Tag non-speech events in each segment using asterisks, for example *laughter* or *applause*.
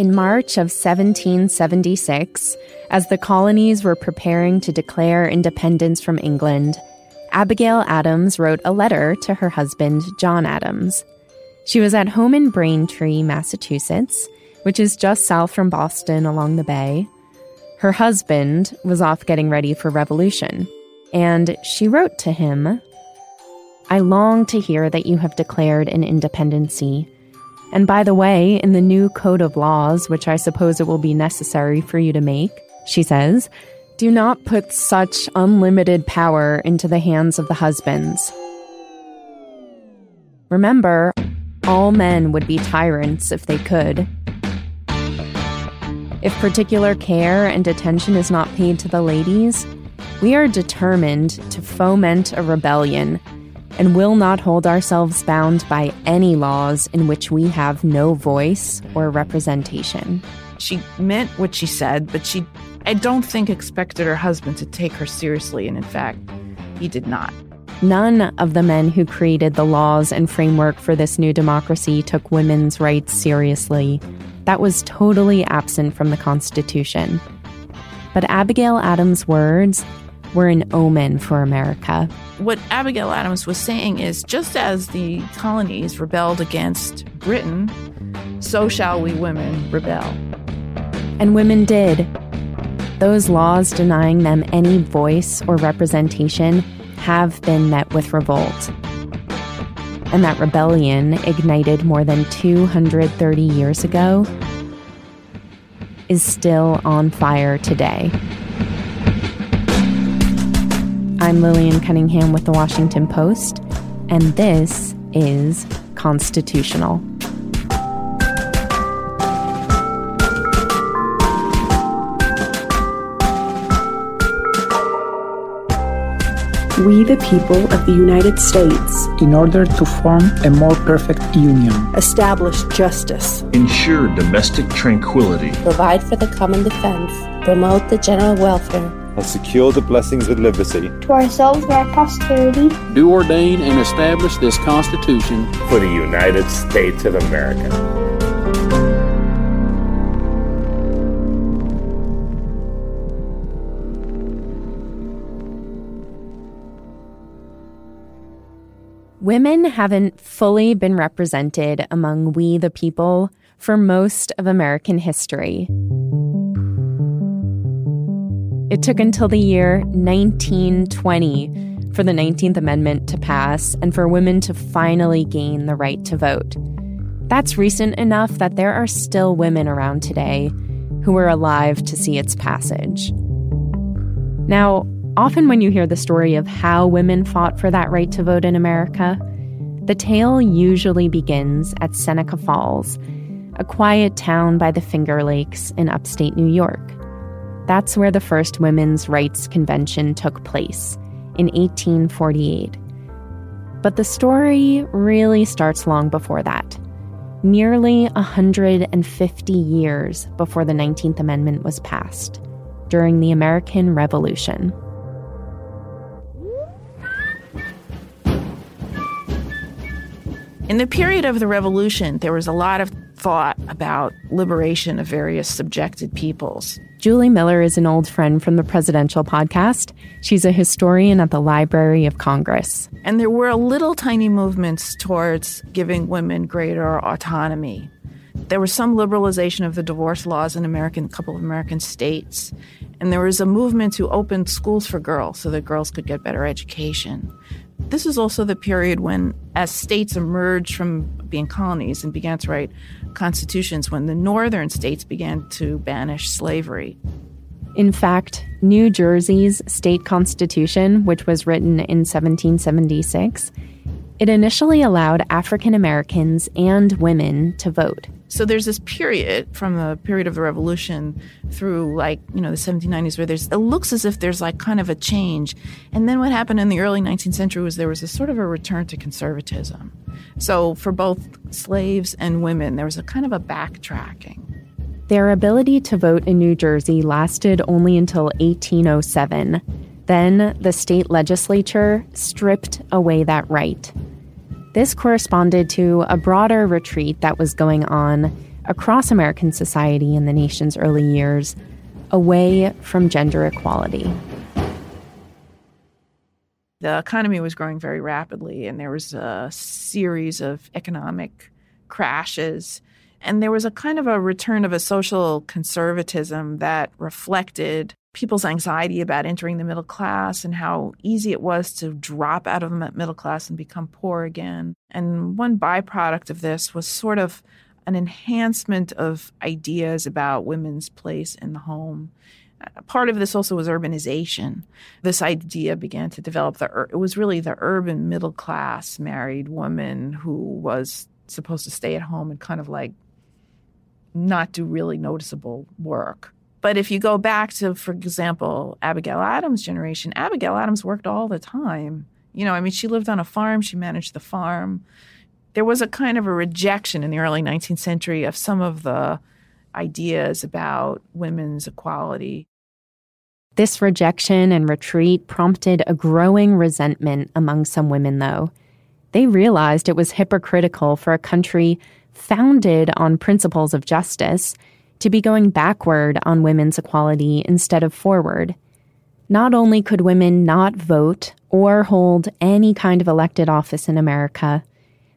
In March of 1776, as the colonies were preparing to declare independence from England, Abigail Adams wrote a letter to her husband, John Adams. She was at home in Braintree, Massachusetts, which is just south from Boston along the bay. Her husband was off getting ready for revolution, and she wrote to him I long to hear that you have declared an independency. And by the way, in the new code of laws, which I suppose it will be necessary for you to make, she says, do not put such unlimited power into the hands of the husbands. Remember, all men would be tyrants if they could. If particular care and attention is not paid to the ladies, we are determined to foment a rebellion and will not hold ourselves bound by any laws in which we have no voice or representation. She meant what she said, but she I don't think expected her husband to take her seriously, and in fact, he did not. None of the men who created the laws and framework for this new democracy took women's rights seriously. That was totally absent from the Constitution. But Abigail Adams' words were an omen for America. What Abigail Adams was saying is just as the colonies rebelled against Britain, so shall we women rebel. And women did. Those laws denying them any voice or representation have been met with revolt. And that rebellion, ignited more than 230 years ago, is still on fire today. I'm Lillian Cunningham with the Washington Post, and this is Constitutional. we the people of the United States, in order to form a more perfect union, establish justice, ensure domestic tranquility, provide for the common defense, promote the general welfare, and secure the blessings of liberty to ourselves and our posterity, do ordain and establish this Constitution for the United States of America. Women haven't fully been represented among we the people for most of American history. It took until the year 1920 for the 19th Amendment to pass and for women to finally gain the right to vote. That's recent enough that there are still women around today who were alive to see its passage. Now, Often, when you hear the story of how women fought for that right to vote in America, the tale usually begins at Seneca Falls, a quiet town by the Finger Lakes in upstate New York. That's where the first Women's Rights Convention took place in 1848. But the story really starts long before that, nearly 150 years before the 19th Amendment was passed, during the American Revolution. In the period of the revolution, there was a lot of thought about liberation of various subjected peoples. Julie Miller is an old friend from the presidential podcast. She's a historian at the Library of Congress. And there were little tiny movements towards giving women greater autonomy. There was some liberalization of the divorce laws in American, a couple of American states. And there was a movement to open schools for girls so that girls could get better education. This is also the period when, as states emerged from being colonies and began to write constitutions, when the northern states began to banish slavery. In fact, New Jersey's state constitution, which was written in 1776, it initially allowed African Americans and women to vote. So there's this period from the period of the revolution through like, you know, the 1790s where there's it looks as if there's like kind of a change. And then what happened in the early 19th century was there was a sort of a return to conservatism. So for both slaves and women, there was a kind of a backtracking. Their ability to vote in New Jersey lasted only until 1807. Then the state legislature stripped away that right. This corresponded to a broader retreat that was going on across American society in the nation's early years away from gender equality. The economy was growing very rapidly, and there was a series of economic crashes. And there was a kind of a return of a social conservatism that reflected people's anxiety about entering the middle class and how easy it was to drop out of the middle class and become poor again. And one byproduct of this was sort of an enhancement of ideas about women's place in the home. Part of this also was urbanization. This idea began to develop. The it was really the urban middle class married woman who was supposed to stay at home and kind of like not do really noticeable work. But if you go back to, for example, Abigail Adams' generation, Abigail Adams worked all the time. You know, I mean, she lived on a farm, she managed the farm. There was a kind of a rejection in the early 19th century of some of the ideas about women's equality. This rejection and retreat prompted a growing resentment among some women, though. They realized it was hypocritical for a country founded on principles of justice to be going backward on women's equality instead of forward. Not only could women not vote or hold any kind of elected office in America,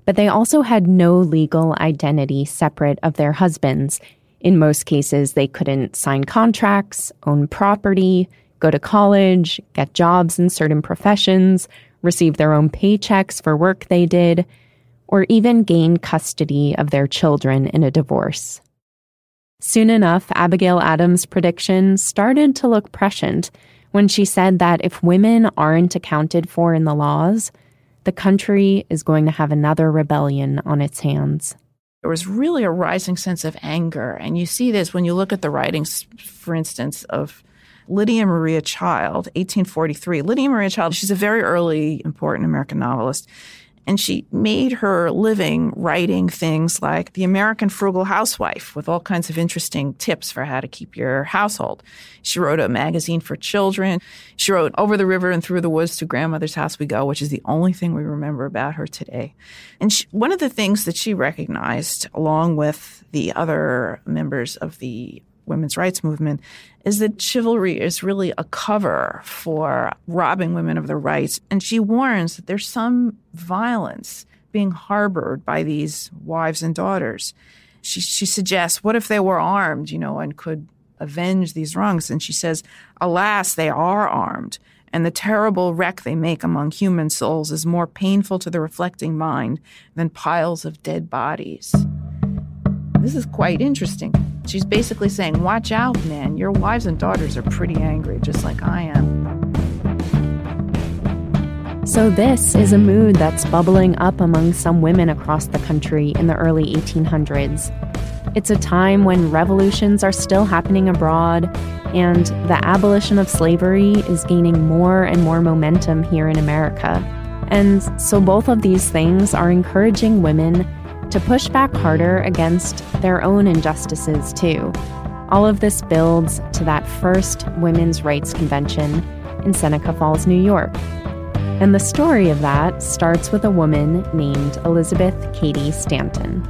but they also had no legal identity separate of their husbands. In most cases, they couldn't sign contracts, own property, go to college, get jobs in certain professions, receive their own paychecks for work they did, or even gain custody of their children in a divorce. Soon enough, Abigail Adams' prediction started to look prescient when she said that if women aren't accounted for in the laws, the country is going to have another rebellion on its hands. There was really a rising sense of anger. And you see this when you look at the writings, for instance, of Lydia Maria Child, 1843. Lydia Maria Child, she's a very early important American novelist. And she made her living writing things like The American Frugal Housewife with all kinds of interesting tips for how to keep your household. She wrote a magazine for children. She wrote Over the River and Through the Woods to Grandmother's House We Go, which is the only thing we remember about her today. And she, one of the things that she recognized, along with the other members of the women's rights movement is that chivalry is really a cover for robbing women of their rights. And she warns that there's some violence being harbored by these wives and daughters. She, she suggests, what if they were armed, you know, and could avenge these wrongs? And she says, alas, they are armed. And the terrible wreck they make among human souls is more painful to the reflecting mind than piles of dead bodies. This is quite interesting. She's basically saying, Watch out, man. Your wives and daughters are pretty angry, just like I am. So, this is a mood that's bubbling up among some women across the country in the early 1800s. It's a time when revolutions are still happening abroad, and the abolition of slavery is gaining more and more momentum here in America. And so, both of these things are encouraging women to push back harder against their own injustices, too. All of this builds to that first Women's Rights Convention in Seneca Falls, New York. And the story of that starts with a woman named Elizabeth Cady Stanton.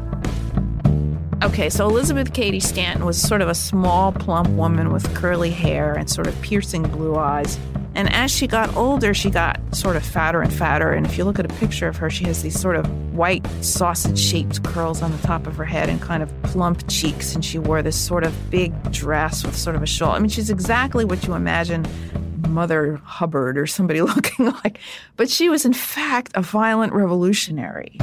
Okay, so Elizabeth Cady Stanton was sort of a small, plump woman with curly hair and sort of piercing blue eyes. And as she got older, she got sort of fatter and fatter. And if you look at a picture of her, she has these sort of white sausage shaped curls on the top of her head and kind of plump cheeks. And she wore this sort of big dress with sort of a shawl. I mean, she's exactly what you imagine Mother Hubbard or somebody *laughs* looking like. But she was, in fact, a violent revolutionary.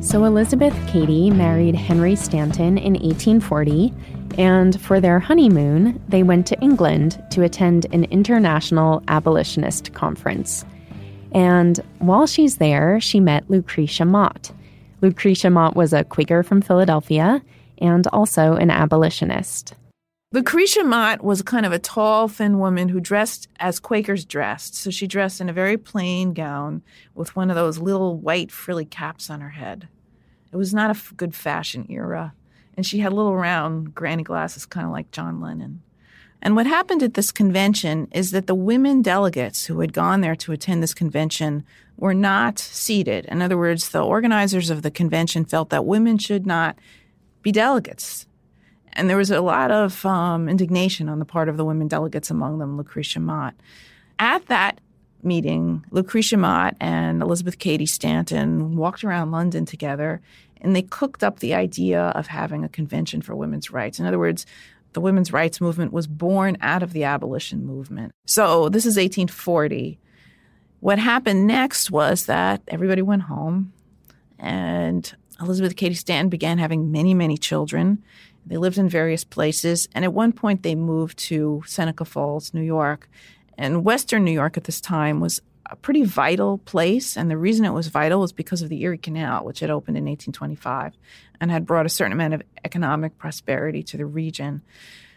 So Elizabeth Cady married Henry Stanton in 1840 and for their honeymoon, they went to England to attend an international abolitionist conference. And while she's there, she met Lucretia Mott. Lucretia Mott was a Quaker from Philadelphia and also an abolitionist. Lucretia Mott was kind of a tall, thin woman who dressed as Quakers dressed. So she dressed in a very plain gown with one of those little white frilly caps on her head. It was not a good fashion era and she had little round granny glasses, kind of like John Lennon. And what happened at this convention is that the women delegates who had gone there to attend this convention were not seated. In other words, the organizers of the convention felt that women should not be delegates. And there was a lot of um, indignation on the part of the women delegates, among them Lucretia Mott. At that meeting, Lucretia Mott and Elizabeth Cady Stanton walked around London together and they cooked up the idea of having a convention for women's rights. In other words, the women's rights movement was born out of the abolition movement. So this is 1840. What happened next was that everybody went home and Elizabeth Cady Stanton began having many, many children. They lived in various places. And at one point, they moved to Seneca Falls, New York. And Western New York at this time was a pretty vital place. And the reason it was vital was because of the Erie Canal, which had opened in 1825 and had brought a certain amount of economic prosperity to the region.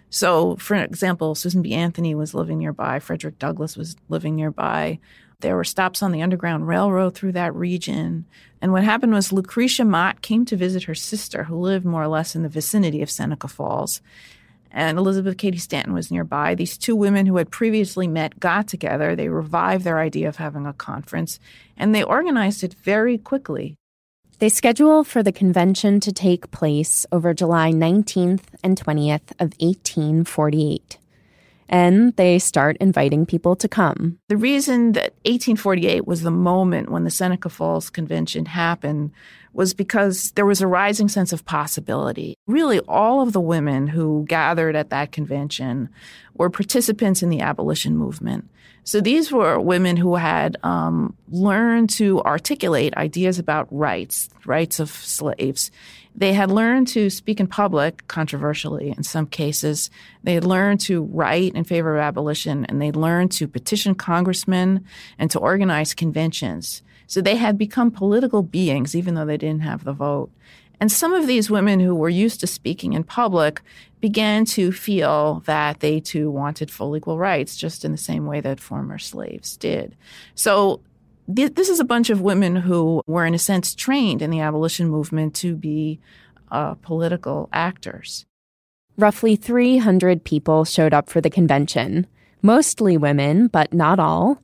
So, for example, Susan B. Anthony was living nearby, Frederick Douglass was living nearby. There were stops on the Underground Railroad through that region. And what happened was Lucretia Mott came to visit her sister, who lived more or less in the vicinity of Seneca Falls. And Elizabeth Cady Stanton was nearby. These two women who had previously met got together. They revived their idea of having a conference, and they organized it very quickly. They schedule for the convention to take place over July 19th and 20th of 1848 and they start inviting people to come. The reason that 1848 was the moment when the Seneca Falls Convention happened was because there was a rising sense of possibility. Really, all of the women who gathered at that convention were participants in the abolition movement. So these were women who had um, learned to articulate ideas about rights, rights of slaves, they had learned to speak in public, controversially in some cases. They had learned to write in favor of abolition, and they learned to petition congressmen and to organize conventions. So they had become political beings, even though they didn't have the vote. And some of these women who were used to speaking in public began to feel that they too wanted full equal rights, just in the same way that former slaves did. So this is a bunch of women who were, in a sense, trained in the abolition movement to be uh, political actors. Roughly 300 people showed up for the convention, mostly women, but not all.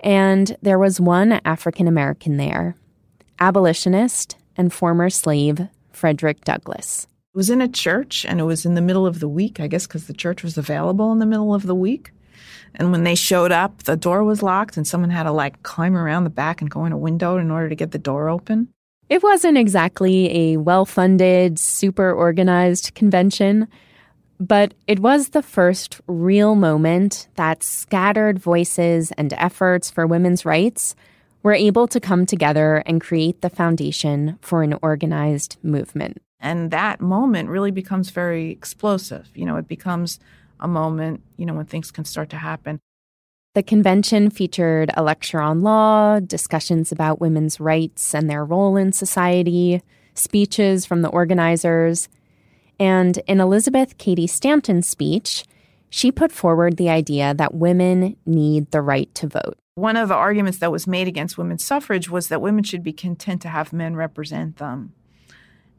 And there was one African American there, abolitionist and former slave Frederick Douglass. It was in a church and it was in the middle of the week, I guess, because the church was available in the middle of the week. And when they showed up, the door was locked and someone had to like climb around the back and go in a window in order to get the door open. It wasn't exactly a well funded, super organized convention, but it was the first real moment that scattered voices and efforts for women's rights were able to come together and create the foundation for an organized movement. And that moment really becomes very explosive. You know, it becomes a moment, you know, when things can start to happen. The convention featured a lecture on law, discussions about women's rights and their role in society, speeches from the organizers, and in Elizabeth Cady Stanton's speech, she put forward the idea that women need the right to vote. One of the arguments that was made against women's suffrage was that women should be content to have men represent them.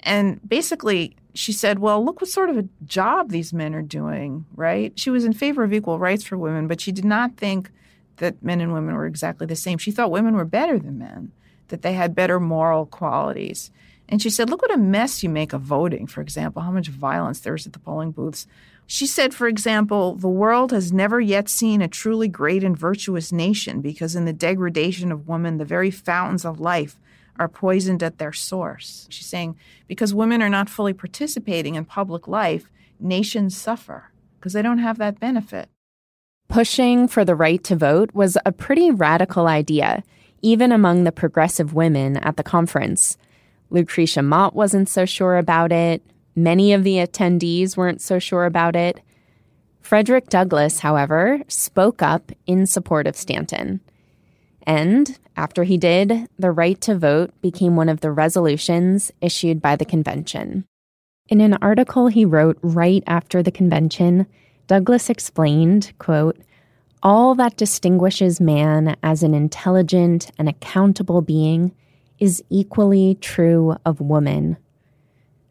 And basically, she said, Well, look what sort of a job these men are doing, right? She was in favor of equal rights for women, but she did not think that men and women were exactly the same. She thought women were better than men, that they had better moral qualities. And she said, Look what a mess you make of voting, for example, how much violence there is at the polling booths. She said, for example, the world has never yet seen a truly great and virtuous nation because in the degradation of woman, the very fountains of life are poisoned at their source. She's saying because women are not fully participating in public life, nations suffer because they don't have that benefit. Pushing for the right to vote was a pretty radical idea, even among the progressive women at the conference. Lucretia Mott wasn't so sure about it. Many of the attendees weren't so sure about it. Frederick Douglass, however, spoke up in support of Stanton. And after he did, the right to vote became one of the resolutions issued by the convention. In an article he wrote right after the convention, Douglass explained, quote, all that distinguishes man as an intelligent and accountable being is equally true of woman.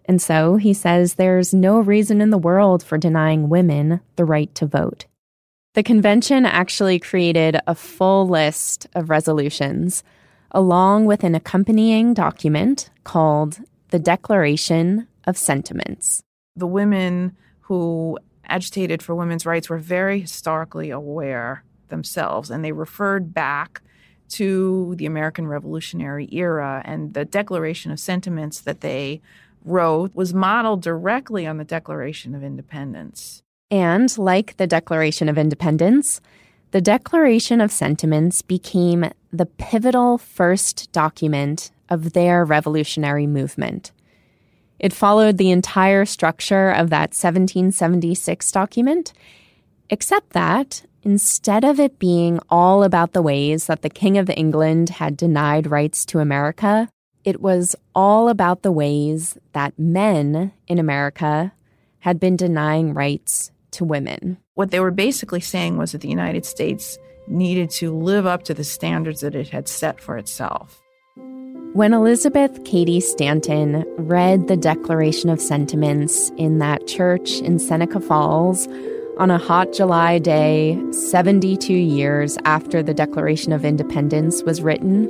And so he says there's no reason in the world for denying women the right to vote. The convention actually created a full list of resolutions, along with an accompanying document called the Declaration of Sentiments. The women who agitated for women's rights were very historically aware themselves, and they referred back to the American Revolutionary era and the Declaration of Sentiments that they wrote was modeled directly on the Declaration of Independence. And like the Declaration of Independence, the Declaration of Sentiments became the pivotal first document of their revolutionary movement. It followed the entire structure of that 1776 document, except that instead of it being all about the ways that the King of England had denied rights to America, it was all about the ways that men in America had been denying rights to women. What they were basically saying was that the United States needed to live up to the standards that it had set for itself. When Elizabeth Cady Stanton read the Declaration of Sentiments in that church in Seneca Falls on a hot July day, 72 years after the Declaration of Independence was written,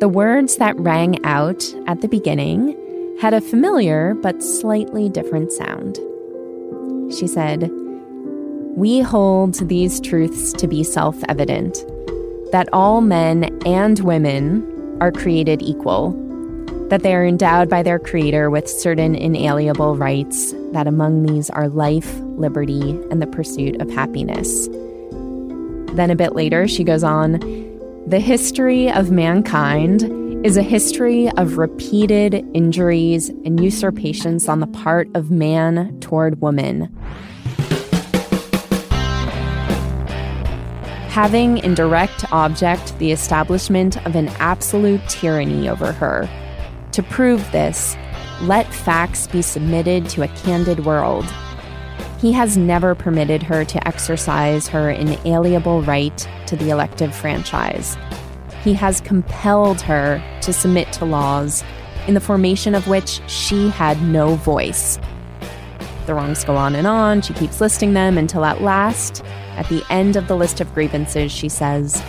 the words that rang out at the beginning had a familiar but slightly different sound. She said, We hold these truths to be self evident that all men and women are created equal, that they are endowed by their Creator with certain inalienable rights, that among these are life, liberty, and the pursuit of happiness. Then a bit later, she goes on, the history of mankind is a history of repeated injuries and usurpations on the part of man toward woman. Having in direct object the establishment of an absolute tyranny over her. To prove this, let facts be submitted to a candid world. He has never permitted her to exercise her inalienable right to the elective franchise. He has compelled her to submit to laws in the formation of which she had no voice. The wrongs go on and on. She keeps listing them until at last, at the end of the list of grievances, she says,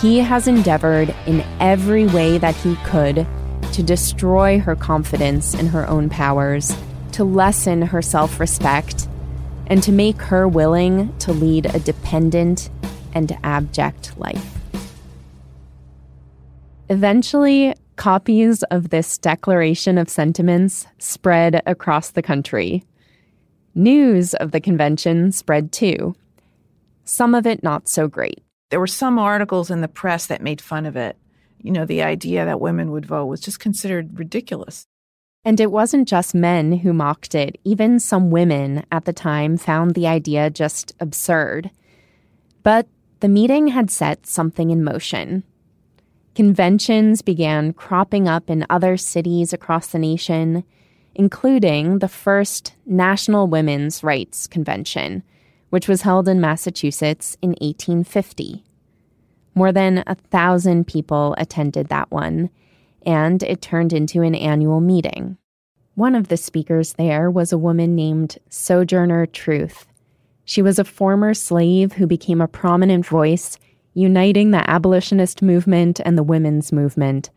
He has endeavored in every way that he could to destroy her confidence in her own powers, to lessen her self respect, and to make her willing to lead a dependent and abject life. Eventually, copies of this Declaration of Sentiments spread across the country. News of the convention spread too. Some of it not so great. There were some articles in the press that made fun of it. You know, the idea that women would vote was just considered ridiculous. And it wasn't just men who mocked it. Even some women at the time found the idea just absurd. But the meeting had set something in motion. Conventions began cropping up in other cities across the nation, including the first National Women's Rights Convention, which was held in Massachusetts in 1850. More than a thousand people attended that one, and it turned into an annual meeting. One of the speakers there was a woman named Sojourner Truth. She was a former slave who became a prominent voice, uniting the abolitionist movement and the women's movement,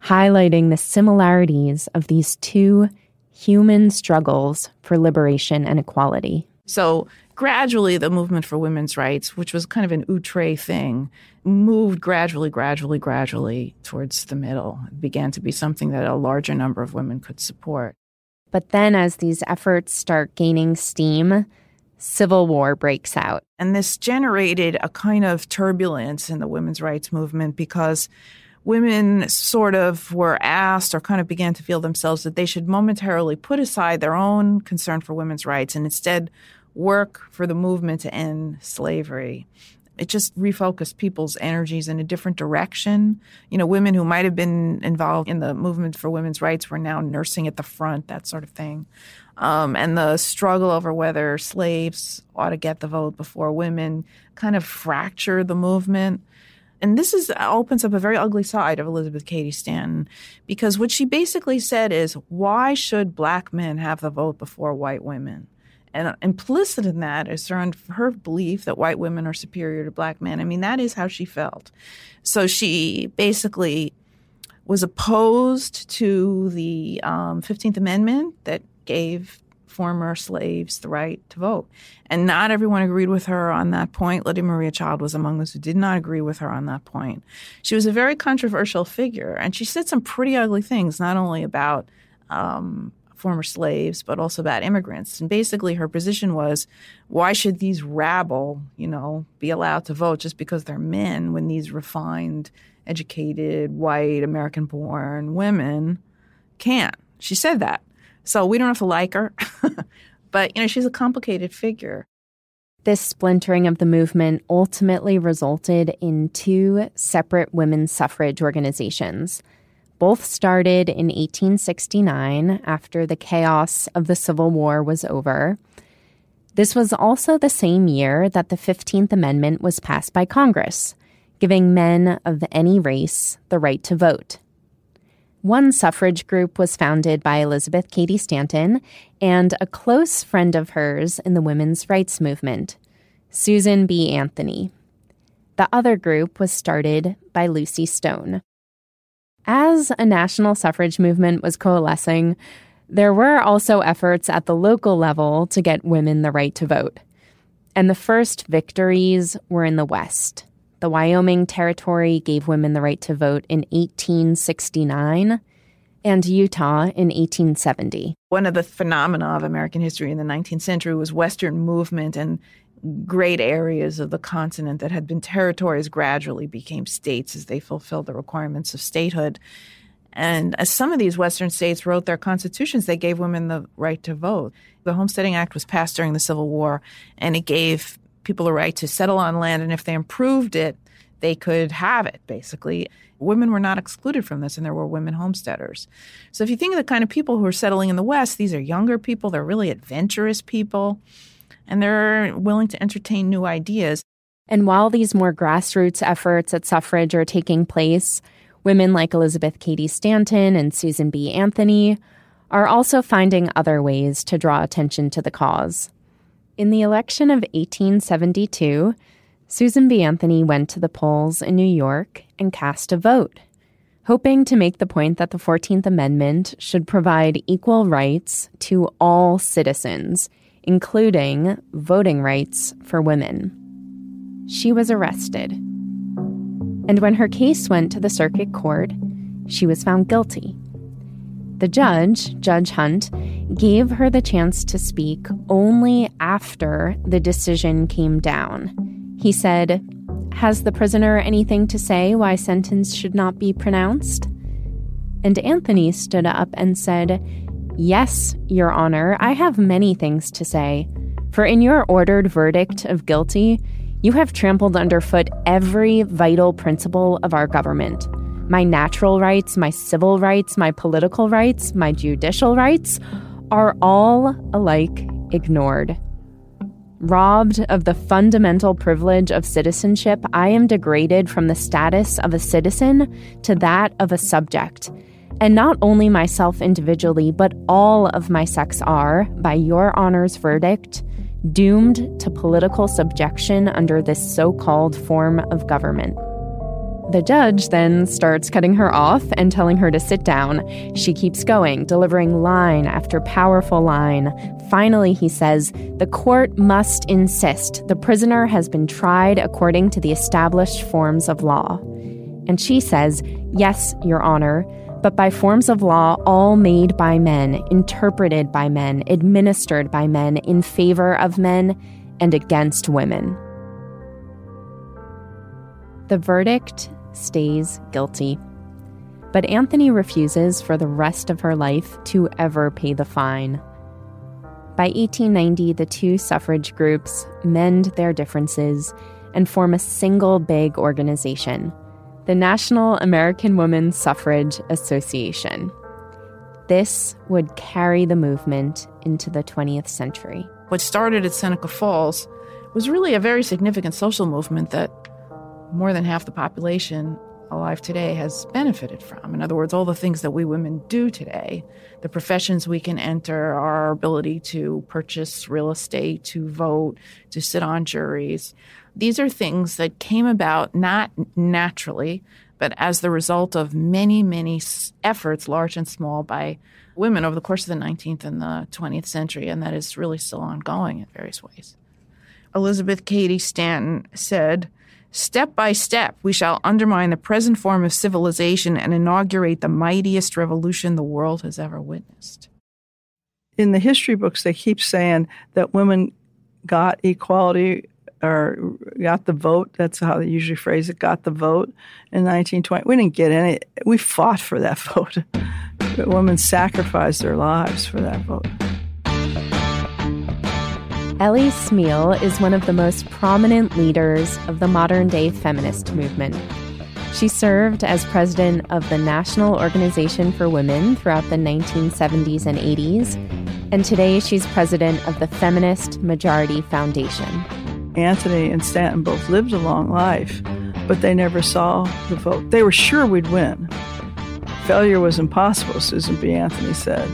highlighting the similarities of these two human struggles for liberation and equality. So gradually, the movement for women's rights, which was kind of an outre thing, moved gradually, gradually, gradually towards the middle. It began to be something that a larger number of women could support. But then, as these efforts start gaining steam, civil war breaks out. And this generated a kind of turbulence in the women's rights movement because women sort of were asked or kind of began to feel themselves that they should momentarily put aside their own concern for women's rights and instead work for the movement to end slavery. It just refocused people's energies in a different direction. You know, women who might have been involved in the movement for women's rights were now nursing at the front, that sort of thing. Um, and the struggle over whether slaves ought to get the vote before women kind of fractured the movement. And this is opens up a very ugly side of Elizabeth Cady Stanton because what she basically said is, why should black men have the vote before white women? And implicit in that is her, her belief that white women are superior to black men. I mean, that is how she felt. So she basically was opposed to the um, 15th Amendment that gave former slaves the right to vote. And not everyone agreed with her on that point. Lydia Maria Child was among those who did not agree with her on that point. She was a very controversial figure, and she said some pretty ugly things, not only about um, former slaves, but also about immigrants. And basically, her position was why should these rabble, you know, be allowed to vote just because they're men when these refined, educated, white, American born women can't? She said that. So we don't have to like her, *laughs* but, you know, she's a complicated figure. This splintering of the movement ultimately resulted in two separate women's suffrage organizations both started in 1869 after the chaos of the Civil War was over. This was also the same year that the 15th Amendment was passed by Congress, giving men of any race the right to vote. One suffrage group was founded by Elizabeth Cady Stanton and a close friend of hers in the women's rights movement, Susan B. Anthony. The other group was started by Lucy Stone. As a national suffrage movement was coalescing, there were also efforts at the local level to get women the right to vote. And the first victories were in the West. The Wyoming Territory gave women the right to vote in 1869 and Utah in 1870. One of the phenomena of American history in the 19th century was Western movement and great areas of the continent that had been territories gradually became states as they fulfilled the requirements of statehood. And as some of these Western states wrote their constitutions, they gave women the right to vote. The Homesteading Act was passed during the Civil War, and it gave people the right to settle on land, and if they improved it, they could have it, basically. Women were not excluded from this, and there were women homesteaders. So if you think of the kind of people who are settling in the West, these are younger people, they're really adventurous people and they're willing to entertain new ideas. And while these more grassroots efforts at suffrage are taking place, women like Elizabeth Cady Stanton and Susan B. Anthony are also finding other ways to draw attention to the cause. In the election of 1872, Susan B. Anthony went to the polls in New York and cast a vote, hoping to make the point that the 14th Amendment should provide equal rights to all citizens including voting rights for women. She was arrested. And when her case went to the circuit court, she was found guilty. The judge, Judge Hunt, gave her the chance to speak only after the decision came down. He said, Has the prisoner anything to say why sentence should not be pronounced? And Anthony stood up and said, Yes, Your Honor, I have many things to say. For in your ordered verdict of guilty, you have trampled underfoot every vital principle of our government. My natural rights, my civil rights, my political rights, my judicial rights are all alike ignored. Robbed of the fundamental privilege of citizenship, I am degraded from the status of a citizen to that of a subject and not only myself individually, but all of my sex are, by your honor's verdict, doomed to political subjection under this so called form of government. The judge then starts cutting her off and telling her to sit down. She keeps going, delivering line after powerful line. Finally, he says, The court must insist the prisoner has been tried according to the established forms of law. And she says, Yes, Your Honor but by forms of law all made by men, interpreted by men, administered by men, in favor of men, and against women. The verdict stays guilty. But Anthony refuses for the rest of her life to ever pay the fine. By 1890, the two suffrage groups mend their differences and form a single big organization the National American Woman Suffrage Association. This would carry the movement into the 20th century. What started at Seneca Falls was really a very significant social movement that more than half the population alive today has benefited from. In other words, all the things that we women do today, the professions we can enter, our ability to purchase real estate, to vote, to sit on juries. These are things that came about not naturally, but as the result of many, many efforts, large and small, by women over the course of the 19th and the 20th century, and that is really still ongoing in various ways. Elizabeth Cady Stanton said, Step by step, we shall undermine the present form of civilization and inaugurate the mightiest revolution the world has ever witnessed. In the history books, they keep saying that women got equality or got the vote. That's how they usually phrase it got the vote in 1920. We didn't get any, we fought for that *laughs* vote. women sacrificed their lives for that vote. Ellie Smeal is one of the most prominent leaders of the modern day feminist movement. She served as president of the National Organization for Women throughout the 1970s and 80s, and today she's president of the Feminist Majority Foundation. Anthony and Stanton both lived a long life, but they never saw the vote. They were sure we'd win. Failure was impossible, Susan B. Anthony said.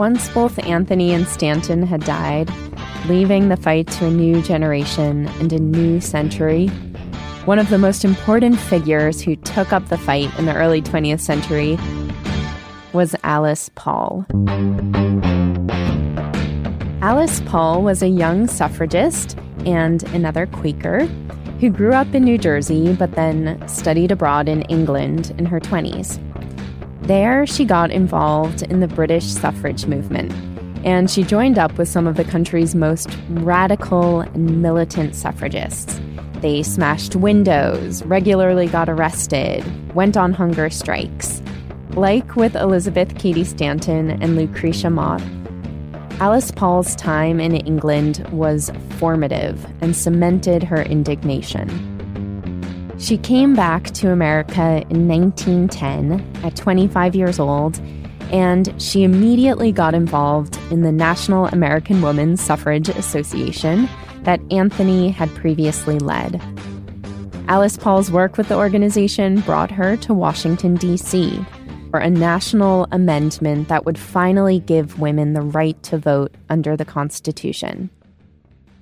Once both Anthony and Stanton had died, leaving the fight to a new generation and a new century, one of the most important figures who took up the fight in the early 20th century was Alice Paul. Alice Paul was a young suffragist and another Quaker who grew up in New Jersey but then studied abroad in England in her 20s. There, she got involved in the British suffrage movement, and she joined up with some of the country's most radical and militant suffragists. They smashed windows, regularly got arrested, went on hunger strikes. Like with Elizabeth Cady Stanton and Lucretia Mott, Alice Paul's time in England was formative and cemented her indignation. She came back to America in 1910 at 25 years old, and she immediately got involved in the National American Women's Suffrage Association that Anthony had previously led. Alice Paul's work with the organization brought her to Washington, D.C., for a national amendment that would finally give women the right to vote under the Constitution.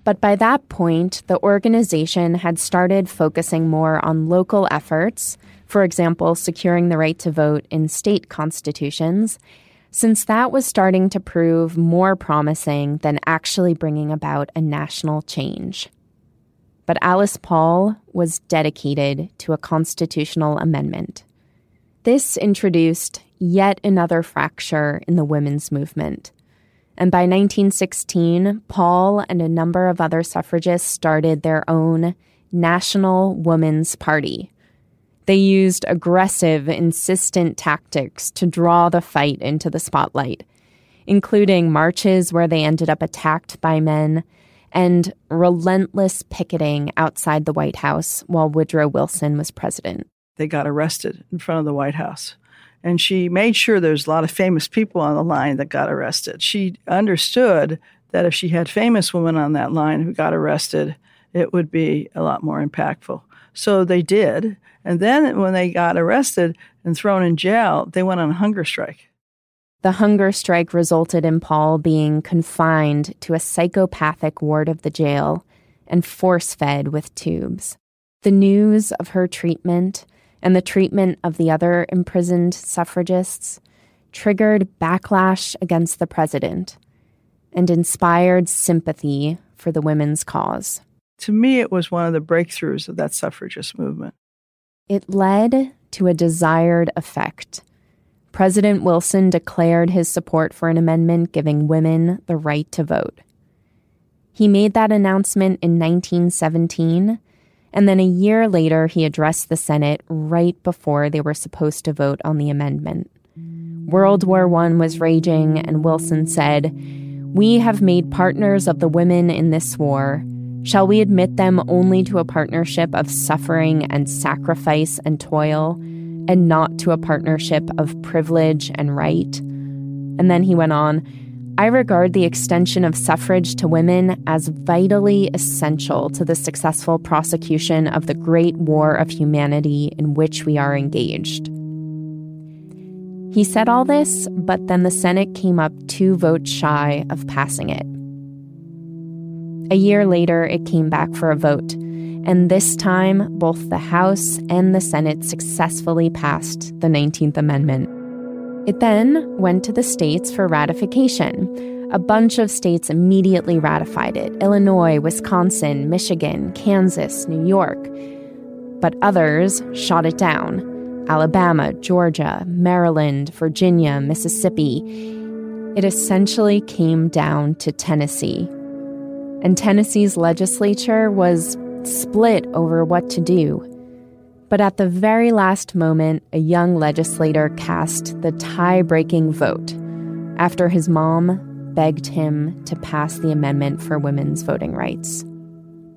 But by that point, the organization had started focusing more on local efforts, for example, securing the right to vote in state constitutions, since that was starting to prove more promising than actually bringing about a national change. But Alice Paul was dedicated to a constitutional amendment. This introduced yet another fracture in the women's movement. And by 1916, Paul and a number of other suffragists started their own National Woman's Party. They used aggressive, insistent tactics to draw the fight into the spotlight, including marches where they ended up attacked by men and relentless picketing outside the White House while Woodrow Wilson was president. They got arrested in front of the White House and she made sure there's a lot of famous people on the line that got arrested. She understood that if she had famous women on that line who got arrested, it would be a lot more impactful. So they did. And then when they got arrested and thrown in jail, they went on a hunger strike. The hunger strike resulted in Paul being confined to a psychopathic ward of the jail and force fed with tubes. The news of her treatment and the treatment of the other imprisoned suffragists triggered backlash against the president and inspired sympathy for the women's cause. To me, it was one of the breakthroughs of that suffragist movement. It led to a desired effect. President Wilson declared his support for an amendment giving women the right to vote. He made that announcement in 1917 and then a year later, he addressed the Senate right before they were supposed to vote on the amendment. World War I was raging, and Wilson said, We have made partners of the women in this war. Shall we admit them only to a partnership of suffering and sacrifice and toil, and not to a partnership of privilege and right? And then he went on, I regard the extension of suffrage to women as vitally essential to the successful prosecution of the great war of humanity in which we are engaged. He said all this, but then the Senate came up two votes shy of passing it. A year later, it came back for a vote, and this time, both the House and the Senate successfully passed the 19th Amendment. It then went to the states for ratification. A bunch of states immediately ratified it Illinois, Wisconsin, Michigan, Kansas, New York. But others shot it down Alabama, Georgia, Maryland, Virginia, Mississippi. It essentially came down to Tennessee. And Tennessee's legislature was split over what to do. But at the very last moment, a young legislator cast the tie breaking vote after his mom begged him to pass the amendment for women's voting rights.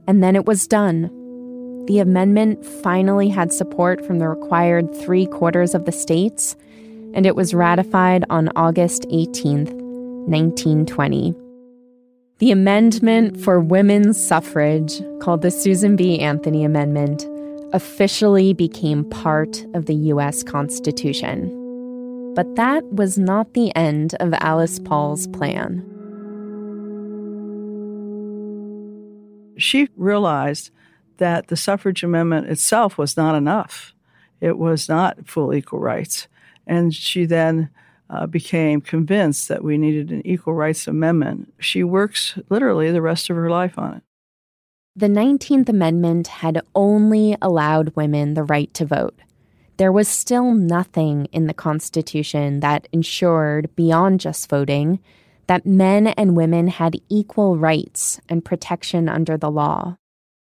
And then it was done. The amendment finally had support from the required three quarters of the states, and it was ratified on August 18, 1920. The amendment for women's suffrage, called the Susan B. Anthony Amendment, officially became part of the U.S. Constitution. But that was not the end of Alice Paul's plan. She realized that the suffrage amendment itself was not enough. It was not full equal rights. And she then uh, became convinced that we needed an equal rights amendment. She works literally the rest of her life on it. The 19th Amendment had only allowed women the right to vote. There was still nothing in the Constitution that ensured, beyond just voting, that men and women had equal rights and protection under the law.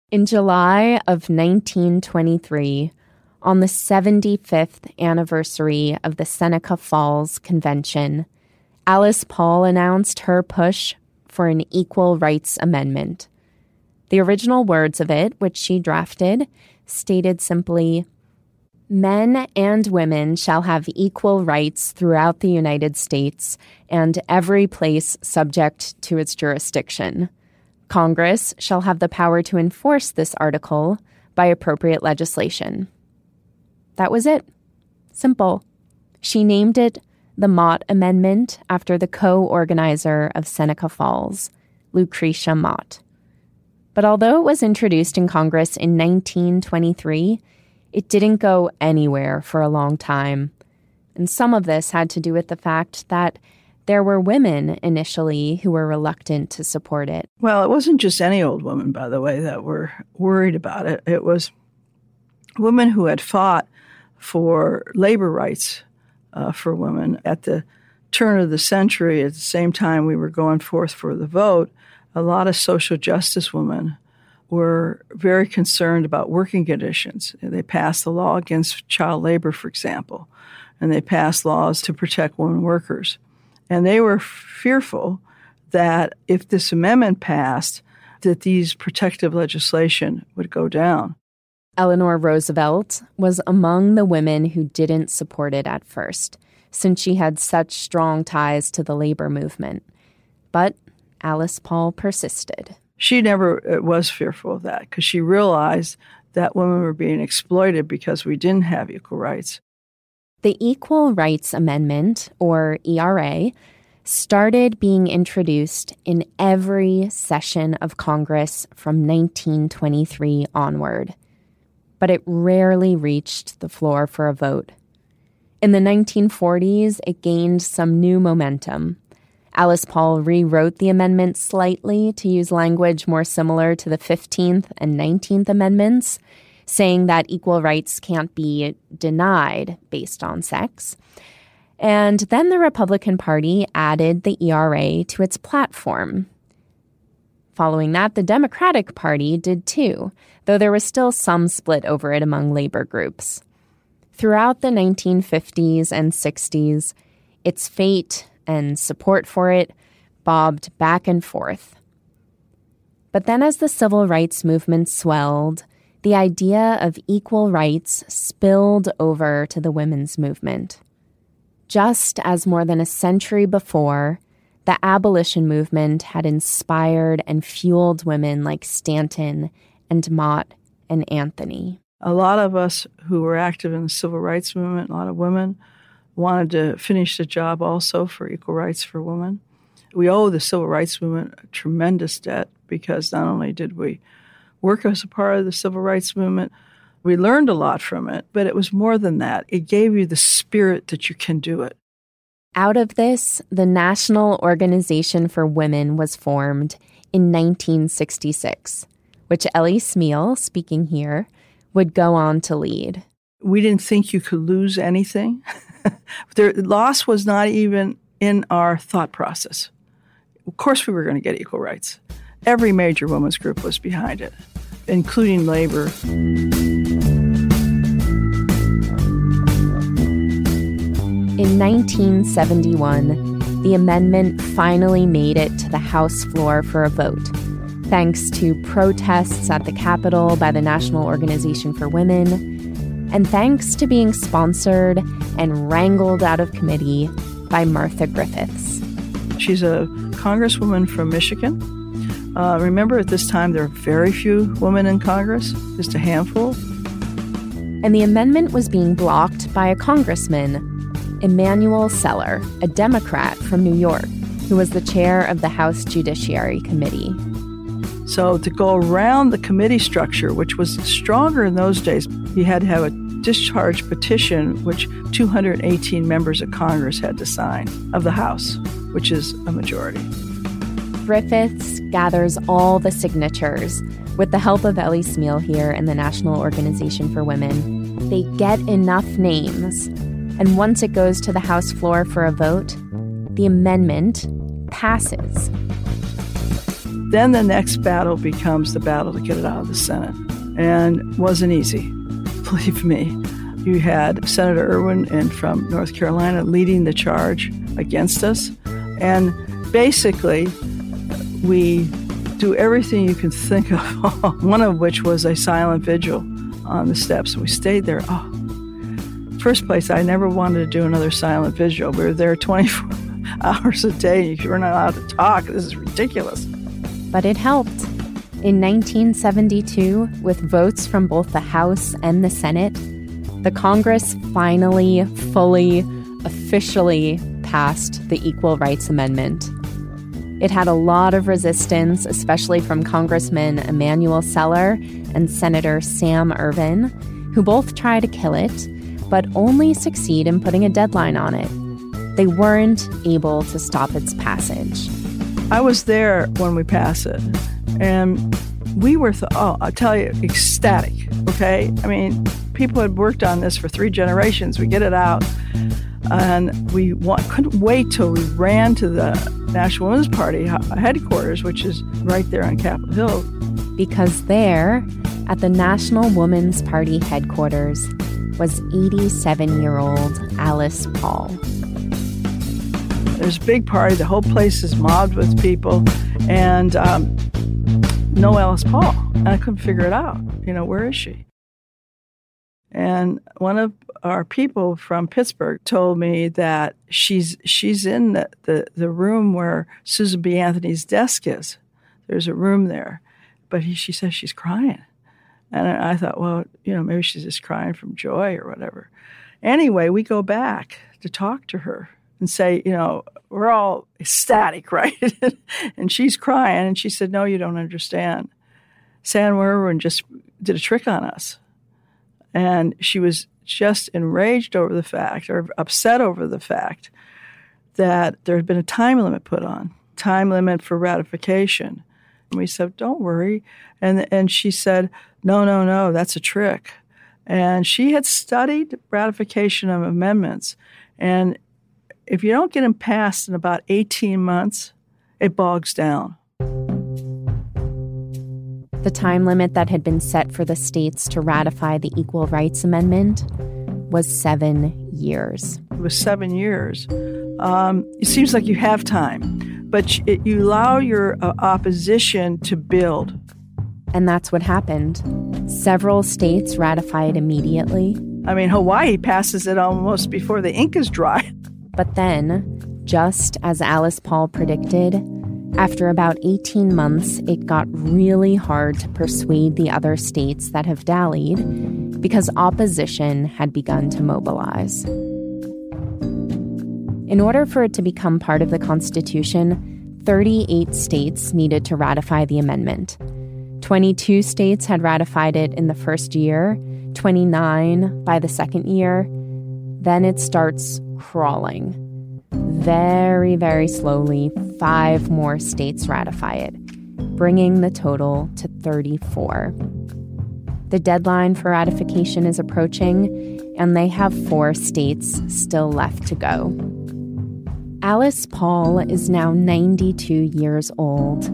In July of 1923, on the 75th anniversary of the Seneca Falls Convention, Alice Paul announced her push for an equal rights amendment. The original words of it, which she drafted, stated simply Men and women shall have equal rights throughout the United States and every place subject to its jurisdiction. Congress shall have the power to enforce this article by appropriate legislation. That was it. Simple. She named it the Mott Amendment after the co organizer of Seneca Falls, Lucretia Mott. But although it was introduced in Congress in 1923, it didn't go anywhere for a long time. And some of this had to do with the fact that there were women initially who were reluctant to support it. Well, it wasn't just any old women, by the way, that were worried about it. It was women who had fought for labor rights uh, for women at the turn of the century, at the same time we were going forth for the vote. A lot of social justice women were very concerned about working conditions. They passed the law against child labor, for example, and they passed laws to protect women workers. And they were fearful that if this amendment passed, that these protective legislation would go down. Eleanor Roosevelt was among the women who didn't support it at first, since she had such strong ties to the labor movement. But Alice Paul persisted. She never uh, was fearful of that because she realized that women were being exploited because we didn't have equal rights. The Equal Rights Amendment, or ERA, started being introduced in every session of Congress from 1923 onward, but it rarely reached the floor for a vote. In the 1940s, it gained some new momentum. Alice Paul rewrote the amendment slightly to use language more similar to the 15th and 19th Amendments saying that equal rights can't be denied based on sex. And then the Republican Party added the ERA to its platform. Following that, the Democratic Party did too, though there was still some split over it among labor groups. Throughout the 1950s and 60s, its fate and support for it bobbed back and forth. But then, as the civil rights movement swelled, the idea of equal rights spilled over to the women's movement. Just as more than a century before, the abolition movement had inspired and fueled women like Stanton and Mott and Anthony. A lot of us who were active in the civil rights movement, a lot of women, wanted to finish the job also for equal rights for women. We owe the civil rights movement a tremendous debt because not only did we work as a part of the civil rights movement, we learned a lot from it, but it was more than that. It gave you the spirit that you can do it. Out of this, the National Organization for Women was formed in 1966, which Ellie Smeal, speaking here, would go on to lead. We didn't think you could lose anything. *laughs* *laughs* Their loss was not even in our thought process. Of course, we were going to get equal rights. Every major women's group was behind it, including labor. In 1971, the amendment finally made it to the House floor for a vote, thanks to protests at the Capitol by the National Organization for Women, and thanks to being sponsored and wrangled out of committee by Martha Griffiths. She's a congresswoman from Michigan. Uh, remember, at this time, there are very few women in Congress, just a handful. And the amendment was being blocked by a congressman Emanuel Celler, a Democrat from New York, who was the chair of the House Judiciary Committee. So, to go around the committee structure, which was stronger in those days, you had to have a discharge petition, which 218 members of Congress had to sign of the House, which is a majority. Griffiths gathers all the signatures with the help of Ellie Smeal here and the National Organization for Women. They get enough names and once it goes to the House floor for a vote, the amendment passes. Then the next battle becomes the battle to get it out of the Senate. And wasn't easy, believe me. You had Senator Ervin and from North Carolina leading the charge against us. And basically, we do everything you can think of, *laughs* one of which was a silent vigil on the steps. We stayed there. Oh, First place, I never wanted to do another silent vigil. We were there *laughs* 24 *laughs* hours a day. You were not allowed to talk. This is ridiculous. But it helped. In 1972, with votes from both the House and the Senate, the Congress finally, fully, officially passed the Equal Rights Amendment. It had a lot of resistance, especially from Congressman Emanuel Celler and Senator Sam Ervin, who both tried to kill it but only succeed in putting a deadline on it. They weren't able to stop its passage. I was there when we passed it, and we were, th- oh, I'll tell you, ecstatic, okay? I mean, people had worked on this for three generations. We get it out, and we want, couldn't wait till we ran to the National Women's Party headquarters, which is right there on Capitol Hill. Because there, at the National Women's Party headquarters, was 87 year old Alice Paul. There's a big party, the whole place is mobbed with people, and um, no Alice Paul. And I couldn't figure it out. You know, where is she? And one of our people from Pittsburgh told me that she's she's in the, the, the room where Susan B. Anthony's desk is. There's a room there. But he, she says she's crying. And I thought, well, you know, maybe she's just crying from joy or whatever. Anyway, we go back to talk to her and say, you know, we're all ecstatic, *laughs* right? and she's crying. And she said, no, you don't understand. Sam Ervin just did a trick on us. And she was just enraged over the fact or upset over the fact that there had been a time limit put on, time limit for ratification. And we said, don't worry. And, and she said, no, no, no, that's a trick. And she had studied ratification of amendments. And if you don't get them passed in about 18 months, it bogs down. The time limit that had been set for the states to ratify the Equal Rights Amendment was seven years. It was seven years. Um, it seems like you have time, but you allow your uh, opposition to build. And that's what happened. Several states ratified immediately. I mean, Hawaii passes it almost before the ink is dry. *laughs* But then, just as Alice Paul predicted, after about 18 months, it got really hard to persuade the other states that have dallied because opposition had begun to mobilize. In order for it to become part of the Constitution, 38 states needed to ratify the amendment. 22 states had ratified it in the first year, 29 by the second year. Then it starts crawling. Very, very slowly, five more states ratify it, bringing the total to 34. The deadline for ratification is approaching, and they have four states still left to go. Alice Paul is now 92 years old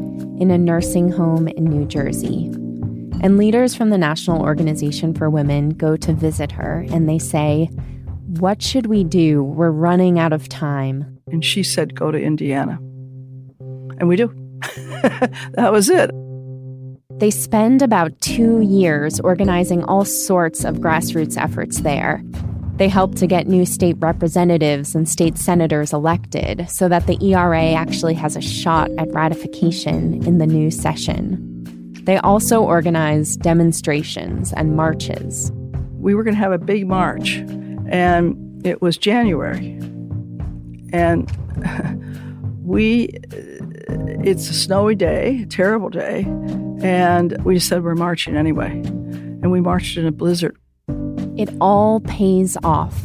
in a nursing home in New Jersey. And leaders from the National Organization for Women go to visit her and they say, What should we do? We're running out of time. And she said, Go to Indiana. And we do. *laughs* that was it. They spend about two years organizing all sorts of grassroots efforts there. They help to get new state representatives and state senators elected so that the ERA actually has a shot at ratification in the new session. They also organize demonstrations and marches. We were going to have a big march, and it was January. And *laughs* we, uh, it's a snowy day, terrible day, and we said we're marching anyway. And we marched in a blizzard it all pays off.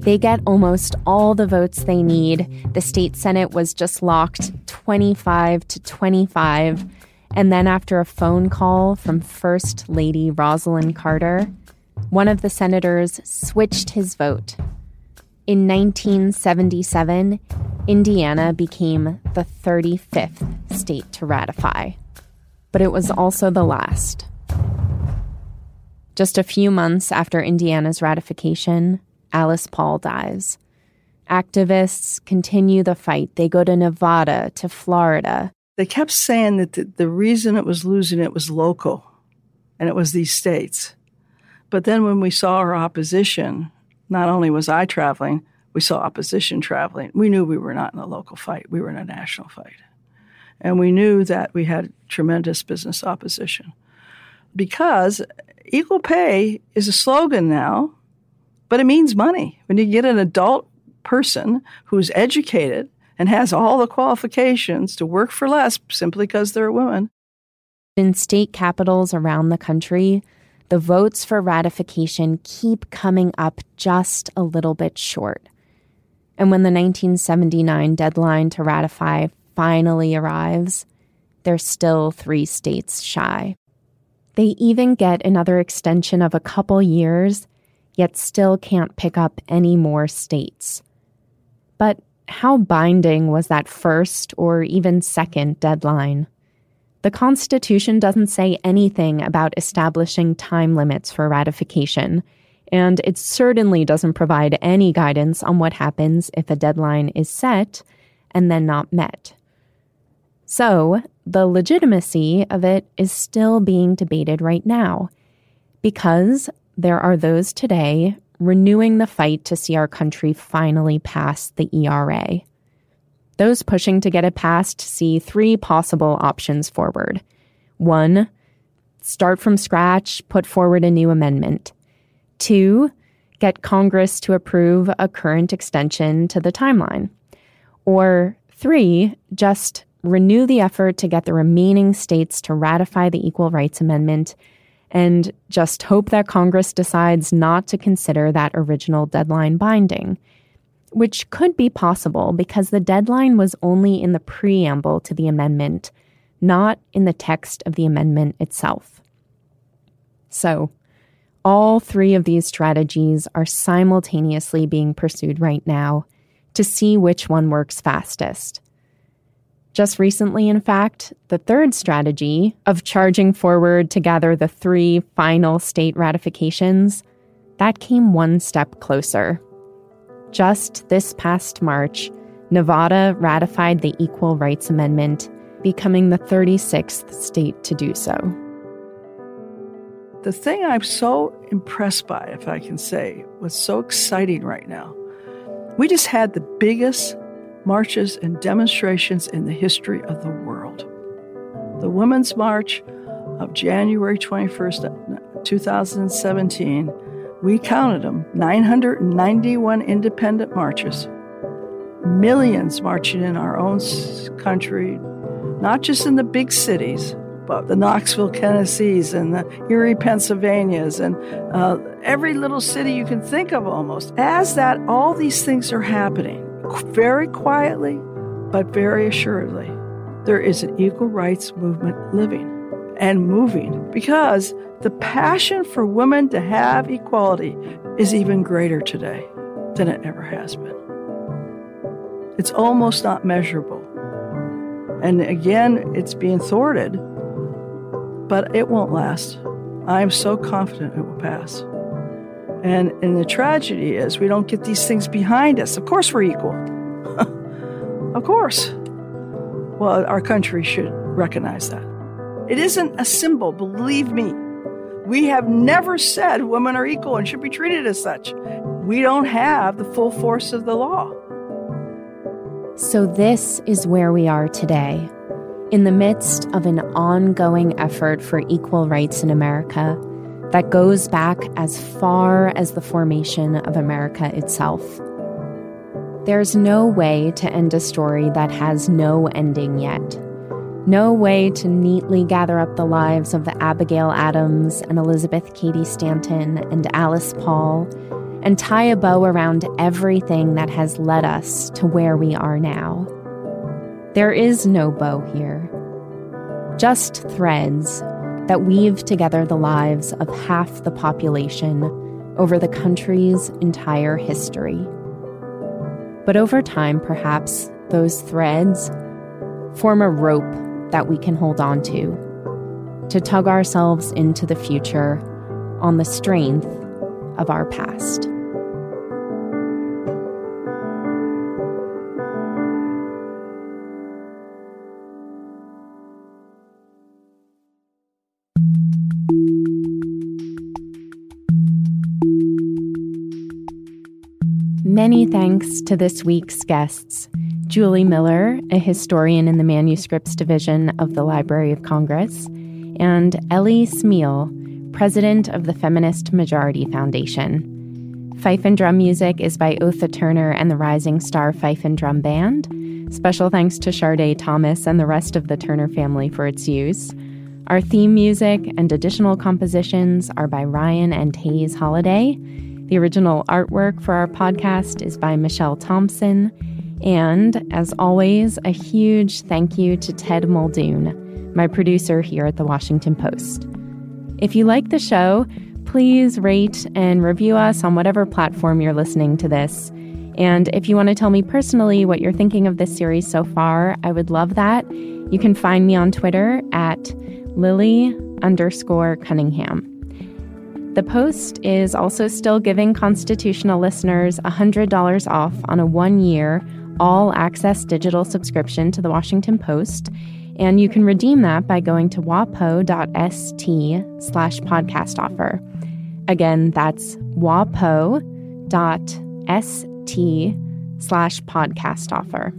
They get almost all the votes they need. The state Senate was just locked 25 to 25. And then, after a phone call from First Lady Rosalynn Carter, one of the senators switched his vote. In 1977, Indiana became the 35th state to ratify. But it was also the last. Just a few months after Indiana's ratification, Alice Paul dies. Activists continue the fight. They go to Nevada, to Florida. They kept saying that the, the reason it was losing it was local, and it was these states. But then when we saw our opposition, not only was I traveling, we saw opposition traveling. We knew we were not in a local fight, we were in a national fight. And we knew that we had tremendous business opposition. Because equal pay is a slogan now, but it means money. When you get an adult person who's educated and has all the qualifications to work for less simply because they're a woman. In state capitals around the country, the votes for ratification keep coming up just a little bit short. And when the 1979 deadline to ratify finally arrives, they're still three states shy. They even get another extension of a couple years, yet still can't pick up any more states. But how binding was that first or even second deadline? The Constitution doesn't say anything about establishing time limits for ratification, and it certainly doesn't provide any guidance on what happens if a deadline is set and then not met. So, the legitimacy of it is still being debated right now because there are those today renewing the fight to see our country finally pass the ERA. Those pushing to get it passed see three possible options forward. One, start from scratch, put forward a new amendment. Two, get Congress to approve a current extension to the timeline. Or three, just renew the effort to get the remaining states to ratify the Equal Rights Amendment, and just hope that Congress decides not to consider that original deadline binding, which could be possible because the deadline was only in the preamble to the amendment, not in the text of the amendment itself. So, all three of these strategies are simultaneously being pursued right now to see which one works fastest. Just recently, in fact, the third strategy of charging forward to gather the three final state ratifications, that came one step closer. Just this past March, Nevada ratified the Equal Rights Amendment, becoming the 36th state to do so. The thing I'm so impressed by, if I can say, what's so exciting right now, we just had the biggest marches and demonstrations in the history of the world. The Women's March of January 21st, 2017, we counted them 991 independent marches, millions marching in our own country, not just in the big cities, but the Knoxville, Tennessees, and the Erie, Pennsylvanias, and uh, every little city you can think of almost. As that, all these things are happening very quietly, but very assuredly. There is an equal rights movement living and moving because the passion for women to have equality is even greater today than it ever has been. It's almost not measurable. And again, it's being thwarted, but it won't last. I'm so confident it will pass. And, and the tragedy is we don't get these things behind us. Of course, we're equal. *laughs* of course. Well, our country should recognize that. It isn't a symbol, believe me. We have never said women are equal and should be treated as such. We don't have the full force of the law. So, this is where we are today. In the midst of an ongoing effort for equal rights in America that goes back as far as the formation of America itself. There's no way to end a story that has no ending yet. No way to neatly gather up the lives of the Abigail Adams and Elizabeth Cady Stanton and Alice Paul and tie a bow around everything that has led us to where we are now. There is no bow here, just threads that weave together the lives of half the population over the country's entire history. But over time, perhaps, those threads form a rope that we can hold on to, to tug ourselves into the future on the strength of our past. Many thanks to this week's guests Julie Miller, a historian in the manuscripts division of the Library of Congress, and Ellie Smeal, president of the Feminist Majority Foundation. Fife and drum music is by Otha Turner and the Rising Star Fife and Drum Band. Special thanks to Sharde Thomas and the rest of the Turner family for its use. Our theme music and additional compositions are by Ryan and Hays Holladay. The original artwork for our podcast is by Michelle Thompson. And as always, a huge thank you to Ted Muldoon, my producer here at the Washington Post. If you like the show, please rate and review us on whatever platform you're listening to this. And if you want to tell me personally what you're thinking of this series so far, I would love that. You can find me on Twitter at Lily underscore Cunningham. The Post is also still giving constitutional listeners $100 off on a one year all access digital subscription to the Washington Post. And you can redeem that by going to wapo.st slash podcast offer. Again, that's wapo.st slash podcast offer.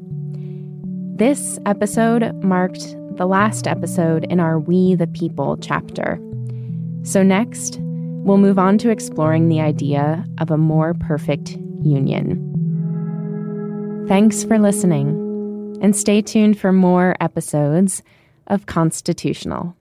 This episode marked the last episode in our We the People chapter. So, next, we'll move on to exploring the idea of a more perfect union. Thanks for listening, and stay tuned for more episodes of Constitutional.